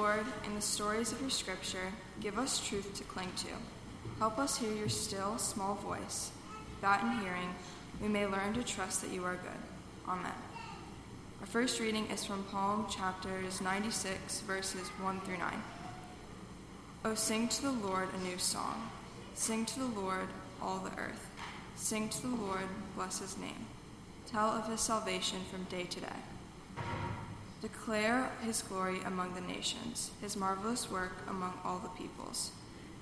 Lord, in the stories of your scripture, give us truth to cling to. Help us hear your still, small voice, that in hearing we may learn to trust that you are good. Amen. Our first reading is from Psalm chapters 96, verses 1 through 9. Oh, sing to the Lord a new song. Sing to the Lord, all the earth. Sing to the Lord, bless his name. Tell of his salvation from day to day. Declare his glory among the nations, his marvelous work among all the peoples.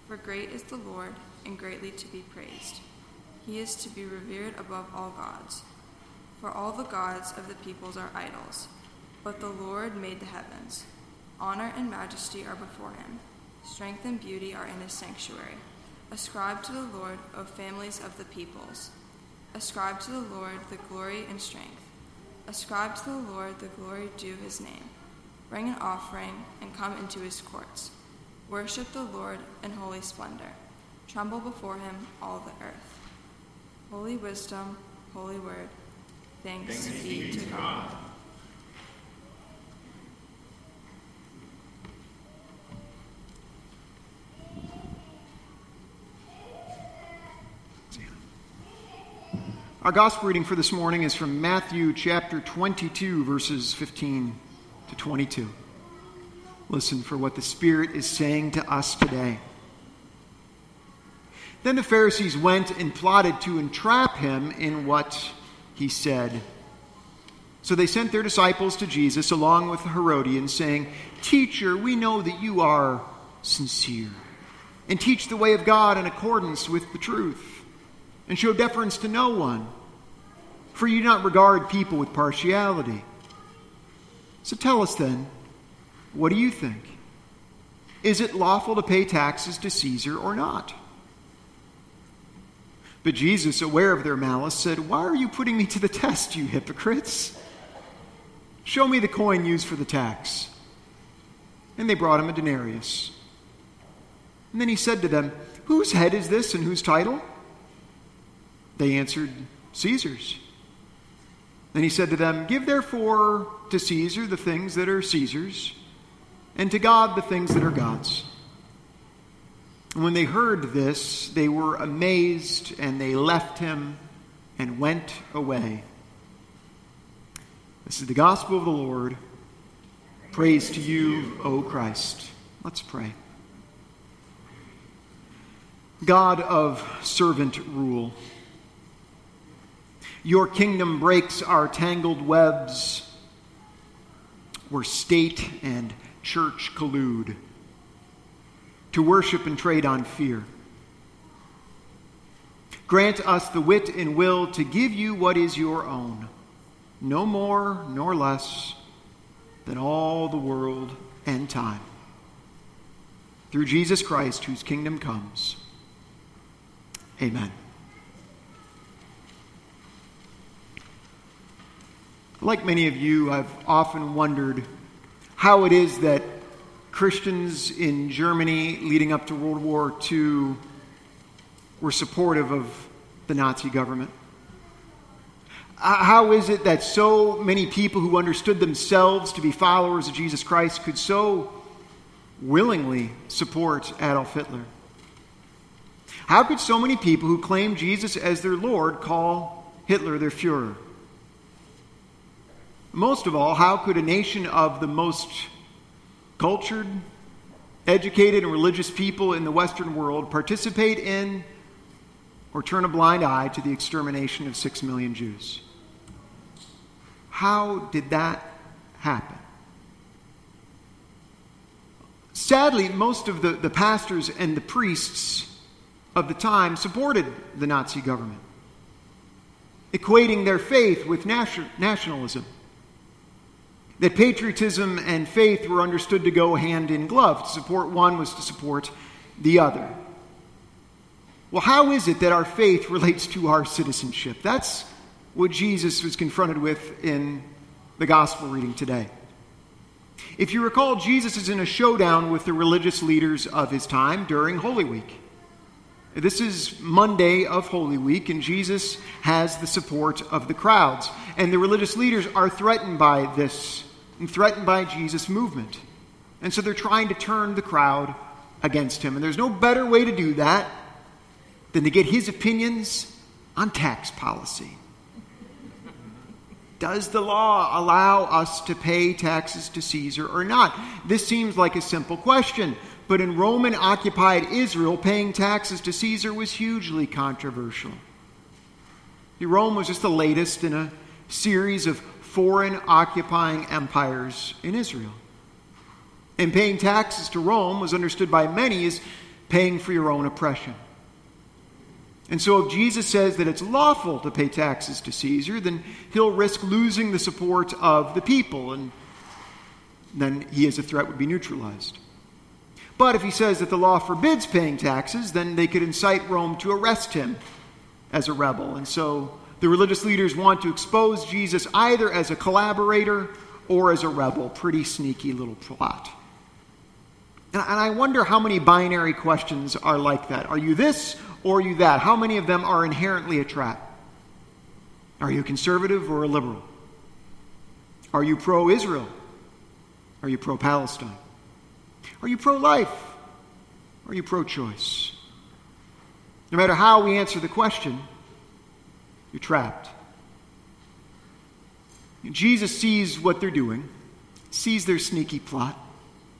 For great is the Lord, and greatly to be praised. He is to be revered above all gods. For all the gods of the peoples are idols, but the Lord made the heavens. Honor and majesty are before him, strength and beauty are in his sanctuary. Ascribe to the Lord, O families of the peoples. Ascribe to the Lord the glory and strength. Ascribe to the Lord the glory due his name. Bring an offering and come into his courts. Worship the Lord in holy splendor. Tremble before him, all the earth. Holy wisdom, holy word. Thanks, Thanks be to God. Our gospel reading for this morning is from Matthew chapter 22, verses 15 to 22. Listen for what the Spirit is saying to us today. Then the Pharisees went and plotted to entrap him in what he said. So they sent their disciples to Jesus along with the Herodians, saying, Teacher, we know that you are sincere, and teach the way of God in accordance with the truth and show deference to no one, for you do not regard people with partiality. So tell us then, what do you think? Is it lawful to pay taxes to Caesar or not? But Jesus, aware of their malice, said, Why are you putting me to the test, you hypocrites? Show me the coin used for the tax. And they brought him a denarius. And then he said to them, Whose head is this and whose title? They answered, Caesar's. Then he said to them, Give therefore to Caesar the things that are Caesar's, and to God the things that are God's. And when they heard this, they were amazed, and they left him and went away. This is the gospel of the Lord. Praise to you, O Christ. Let's pray. God of servant rule. Your kingdom breaks our tangled webs where state and church collude to worship and trade on fear. Grant us the wit and will to give you what is your own, no more nor less than all the world and time. Through Jesus Christ, whose kingdom comes. Amen. Like many of you, I've often wondered how it is that Christians in Germany leading up to World War II were supportive of the Nazi government. Uh, how is it that so many people who understood themselves to be followers of Jesus Christ could so willingly support Adolf Hitler? How could so many people who claim Jesus as their Lord call Hitler their Fuhrer? Most of all, how could a nation of the most cultured, educated, and religious people in the Western world participate in or turn a blind eye to the extermination of six million Jews? How did that happen? Sadly, most of the, the pastors and the priests of the time supported the Nazi government, equating their faith with nationalism that patriotism and faith were understood to go hand in glove. To support one was to support the other. Well, how is it that our faith relates to our citizenship? That's what Jesus was confronted with in the gospel reading today. If you recall, Jesus is in a showdown with the religious leaders of his time during Holy Week. This is Monday of Holy Week, and Jesus has the support of the crowds. And the religious leaders are threatened by this and threatened by Jesus' movement. And so they're trying to turn the crowd against him. And there's no better way to do that than to get his opinions on tax policy. Does the law allow us to pay taxes to Caesar or not? This seems like a simple question, but in Roman occupied Israel, paying taxes to Caesar was hugely controversial. Rome was just the latest in a series of foreign occupying empires in Israel. And paying taxes to Rome was understood by many as paying for your own oppression. And so, if Jesus says that it's lawful to pay taxes to Caesar, then he'll risk losing the support of the people, and then he, as a threat, would be neutralized. But if he says that the law forbids paying taxes, then they could incite Rome to arrest him as a rebel. And so, the religious leaders want to expose Jesus either as a collaborator or as a rebel. Pretty sneaky little plot. And I wonder how many binary questions are like that. Are you this or are you that? How many of them are inherently a trap? Are you conservative or a liberal? Are you pro Israel? Are you pro Palestine? Are you pro life? Are you pro choice? No matter how we answer the question, you're trapped. Jesus sees what they're doing, sees their sneaky plot,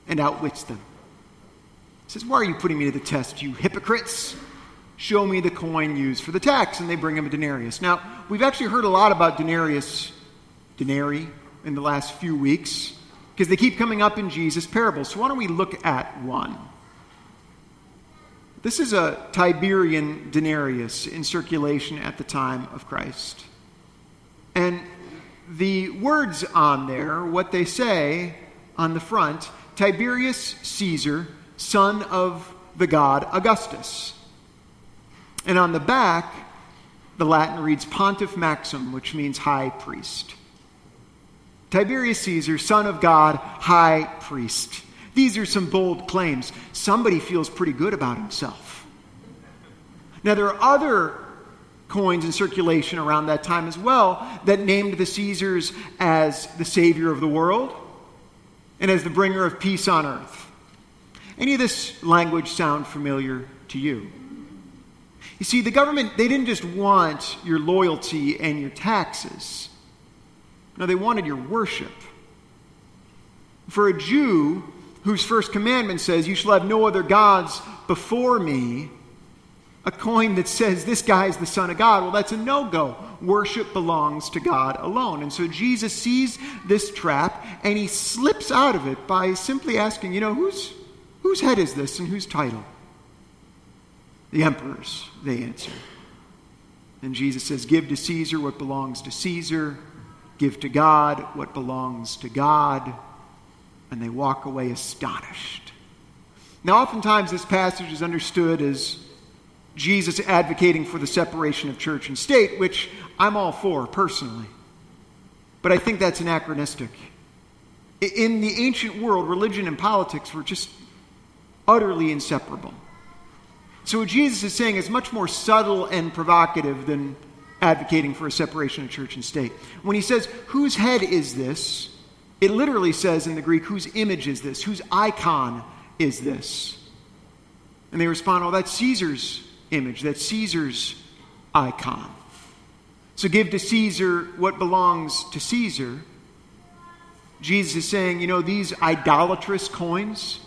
and outwits them. He says, Why are you putting me to the test, you hypocrites? Show me the coin used for the tax. And they bring him a denarius. Now, we've actually heard a lot about denarius, denarii, in the last few weeks because they keep coming up in Jesus' parables. So why don't we look at one? This is a Tiberian denarius in circulation at the time of Christ. And the words on there, what they say on the front Tiberius Caesar, son of the god Augustus. And on the back, the Latin reads Pontiff Maxim, which means high priest. Tiberius Caesar, son of God, high priest. These are some bold claims. Somebody feels pretty good about himself. Now, there are other coins in circulation around that time as well that named the Caesars as the savior of the world and as the bringer of peace on earth. Any of this language sound familiar to you? You see, the government, they didn't just want your loyalty and your taxes. No, they wanted your worship. For a Jew whose first commandment says, You shall have no other gods before me, a coin that says this guy is the Son of God, well, that's a no go. Worship belongs to God alone. And so Jesus sees this trap and he slips out of it by simply asking, You know, whose, whose head is this and whose title? The emperor's, they answer. And Jesus says, Give to Caesar what belongs to Caesar, give to God what belongs to God. And they walk away astonished. Now, oftentimes, this passage is understood as Jesus advocating for the separation of church and state, which I'm all for personally. But I think that's anachronistic. In the ancient world, religion and politics were just utterly inseparable. So, what Jesus is saying is much more subtle and provocative than advocating for a separation of church and state. When he says, Whose head is this? It literally says in the Greek, Whose image is this? Whose icon is this? And they respond, Oh, that's Caesar's image, that's Caesar's icon. So give to Caesar what belongs to Caesar. Jesus is saying, you know, these idolatrous coins,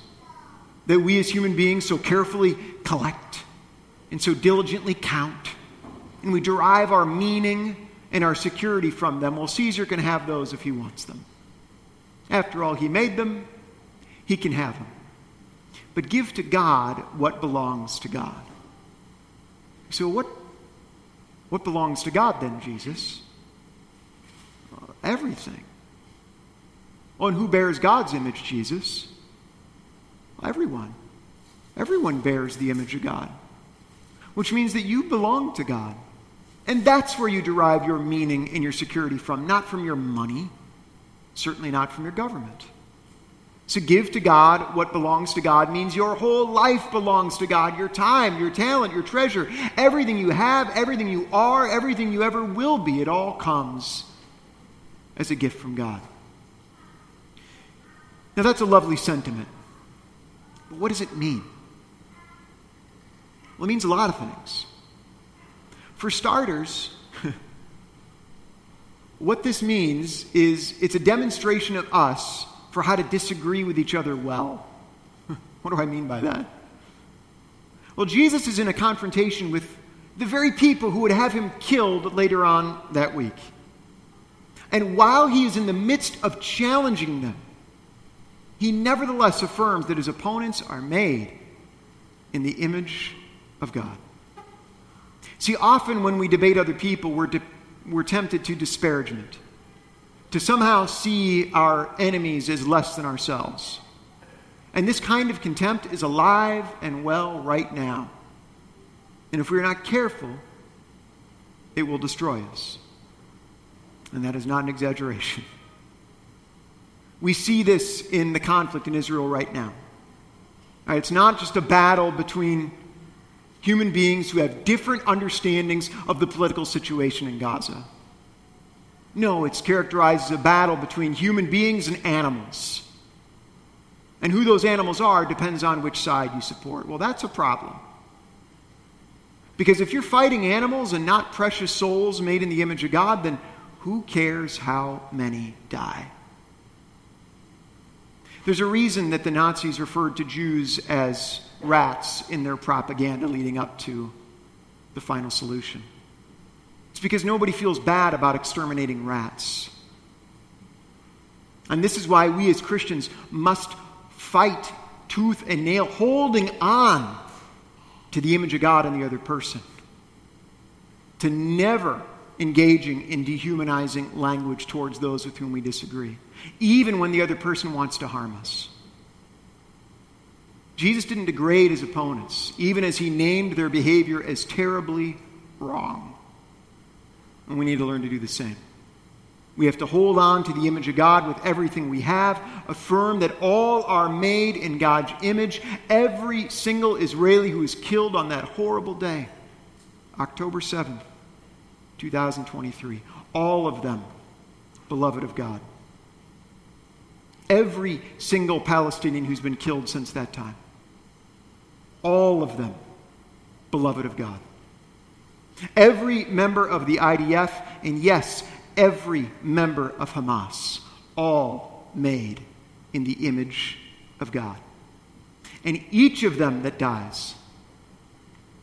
that we as human beings so carefully collect and so diligently count. And we derive our meaning and our security from them. Well, Caesar can have those if he wants them. After all, he made them, he can have them. But give to God what belongs to God. So, what, what belongs to God then, Jesus? Everything. Well, and who bears God's image, Jesus? Everyone. Everyone bears the image of God, which means that you belong to God. And that's where you derive your meaning and your security from, not from your money, certainly not from your government. To give to God what belongs to God means your whole life belongs to God your time, your talent, your treasure, everything you have, everything you are, everything you ever will be. It all comes as a gift from God. Now, that's a lovely sentiment. But what does it mean? Well, it means a lot of things. For starters, what this means is it's a demonstration of us for how to disagree with each other well. what do I mean by that? Well, Jesus is in a confrontation with the very people who would have him killed later on that week. And while he is in the midst of challenging them, he nevertheless affirms that his opponents are made in the image of God. See, often when we debate other people, we're, de- we're tempted to disparagement, to somehow see our enemies as less than ourselves. And this kind of contempt is alive and well right now. And if we're not careful, it will destroy us. And that is not an exaggeration. We see this in the conflict in Israel right now. Right, it's not just a battle between human beings who have different understandings of the political situation in Gaza. No, it's characterized as a battle between human beings and animals. And who those animals are depends on which side you support. Well, that's a problem. Because if you're fighting animals and not precious souls made in the image of God, then who cares how many die? There's a reason that the Nazis referred to Jews as rats in their propaganda leading up to the final solution. It's because nobody feels bad about exterminating rats. And this is why we as Christians must fight tooth and nail, holding on to the image of God in the other person. To never engaging in dehumanizing language towards those with whom we disagree, even when the other person wants to harm us. Jesus didn't degrade his opponents, even as he named their behavior as terribly wrong. And we need to learn to do the same. We have to hold on to the image of God with everything we have, affirm that all are made in God's image. Every single Israeli who was killed on that horrible day, October 7th, 2023, all of them beloved of God. Every single Palestinian who's been killed since that time, all of them beloved of God. Every member of the IDF, and yes, every member of Hamas, all made in the image of God. And each of them that dies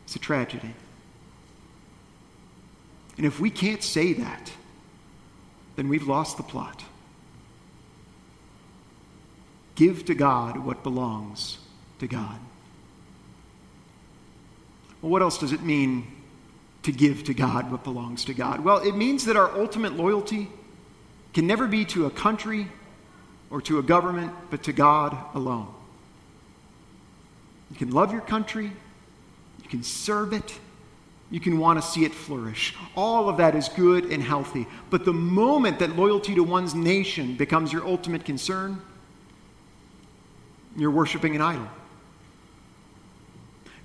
is a tragedy. And if we can't say that, then we've lost the plot. Give to God what belongs to God. Well, what else does it mean to give to God what belongs to God? Well, it means that our ultimate loyalty can never be to a country or to a government, but to God alone. You can love your country, you can serve it, you can want to see it flourish. All of that is good and healthy. But the moment that loyalty to one's nation becomes your ultimate concern, you're worshiping an idol.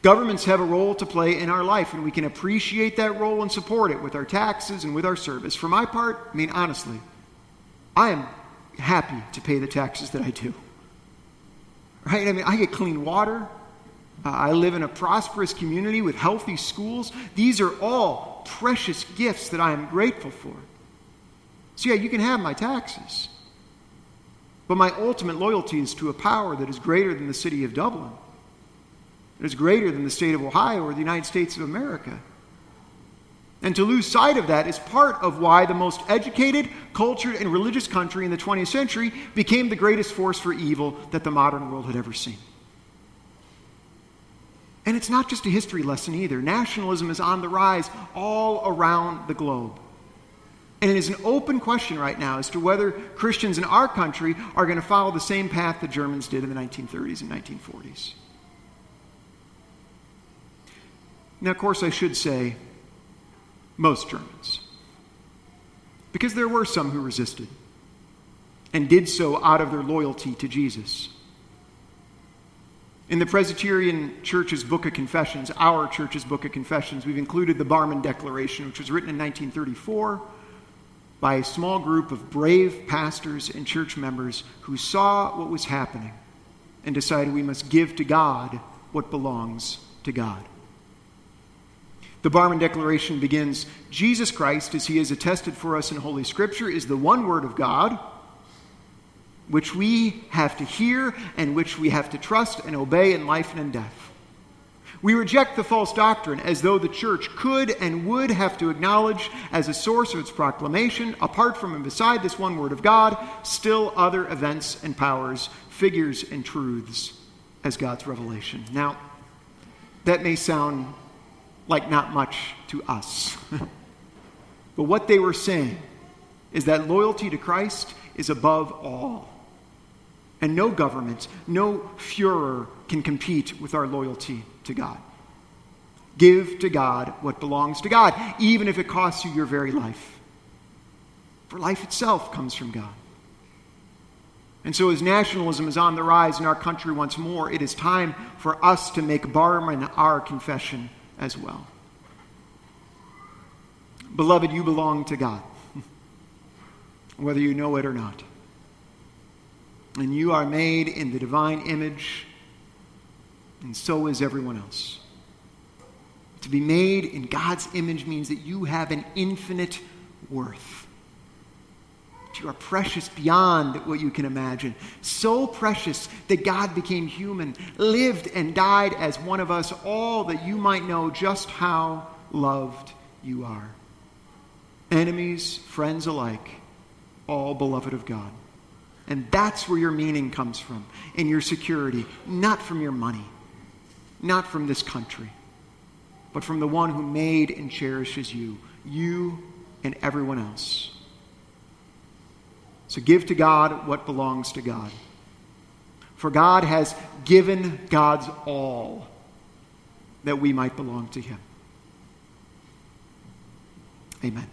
Governments have a role to play in our life, and we can appreciate that role and support it with our taxes and with our service. For my part, I mean, honestly, I am happy to pay the taxes that I do. Right? I mean, I get clean water. Uh, I live in a prosperous community with healthy schools. These are all precious gifts that I am grateful for. So, yeah, you can have my taxes. But my ultimate loyalty is to a power that is greater than the city of Dublin that is greater than the state of Ohio or the United States of America. And to lose sight of that is part of why the most educated, cultured, and religious country in the 20th century became the greatest force for evil that the modern world had ever seen. And it's not just a history lesson either. Nationalism is on the rise all around the globe. And it is an open question right now as to whether Christians in our country are going to follow the same path the Germans did in the 1930s and 1940s. Now, of course, I should say most Germans, because there were some who resisted and did so out of their loyalty to Jesus. In the Presbyterian Church's Book of Confessions, our church's Book of Confessions, we've included the Barmen Declaration, which was written in 1934 by a small group of brave pastors and church members who saw what was happening and decided we must give to God what belongs to God. The Barmen Declaration begins Jesus Christ, as he is attested for us in Holy Scripture, is the one Word of God, which we have to hear and which we have to trust and obey in life and in death. We reject the false doctrine as though the church could and would have to acknowledge as a source of its proclamation, apart from and beside this one Word of God, still other events and powers, figures and truths as God's revelation. Now, that may sound like not much to us. but what they were saying is that loyalty to Christ is above all. And no government, no Fuhrer can compete with our loyalty to God. Give to God what belongs to God, even if it costs you your very life. For life itself comes from God. And so, as nationalism is on the rise in our country once more, it is time for us to make Barmen our confession as well. Beloved, you belong to God, whether you know it or not. And you are made in the divine image, and so is everyone else. To be made in God's image means that you have an infinite worth. You are precious beyond what you can imagine. So precious that God became human, lived and died as one of us, all that you might know just how loved you are. Enemies, friends alike, all beloved of God. And that's where your meaning comes from, and your security, not from your money, not from this country, but from the one who made and cherishes you, you and everyone else. So give to God what belongs to God. For God has given God's all that we might belong to Him. Amen.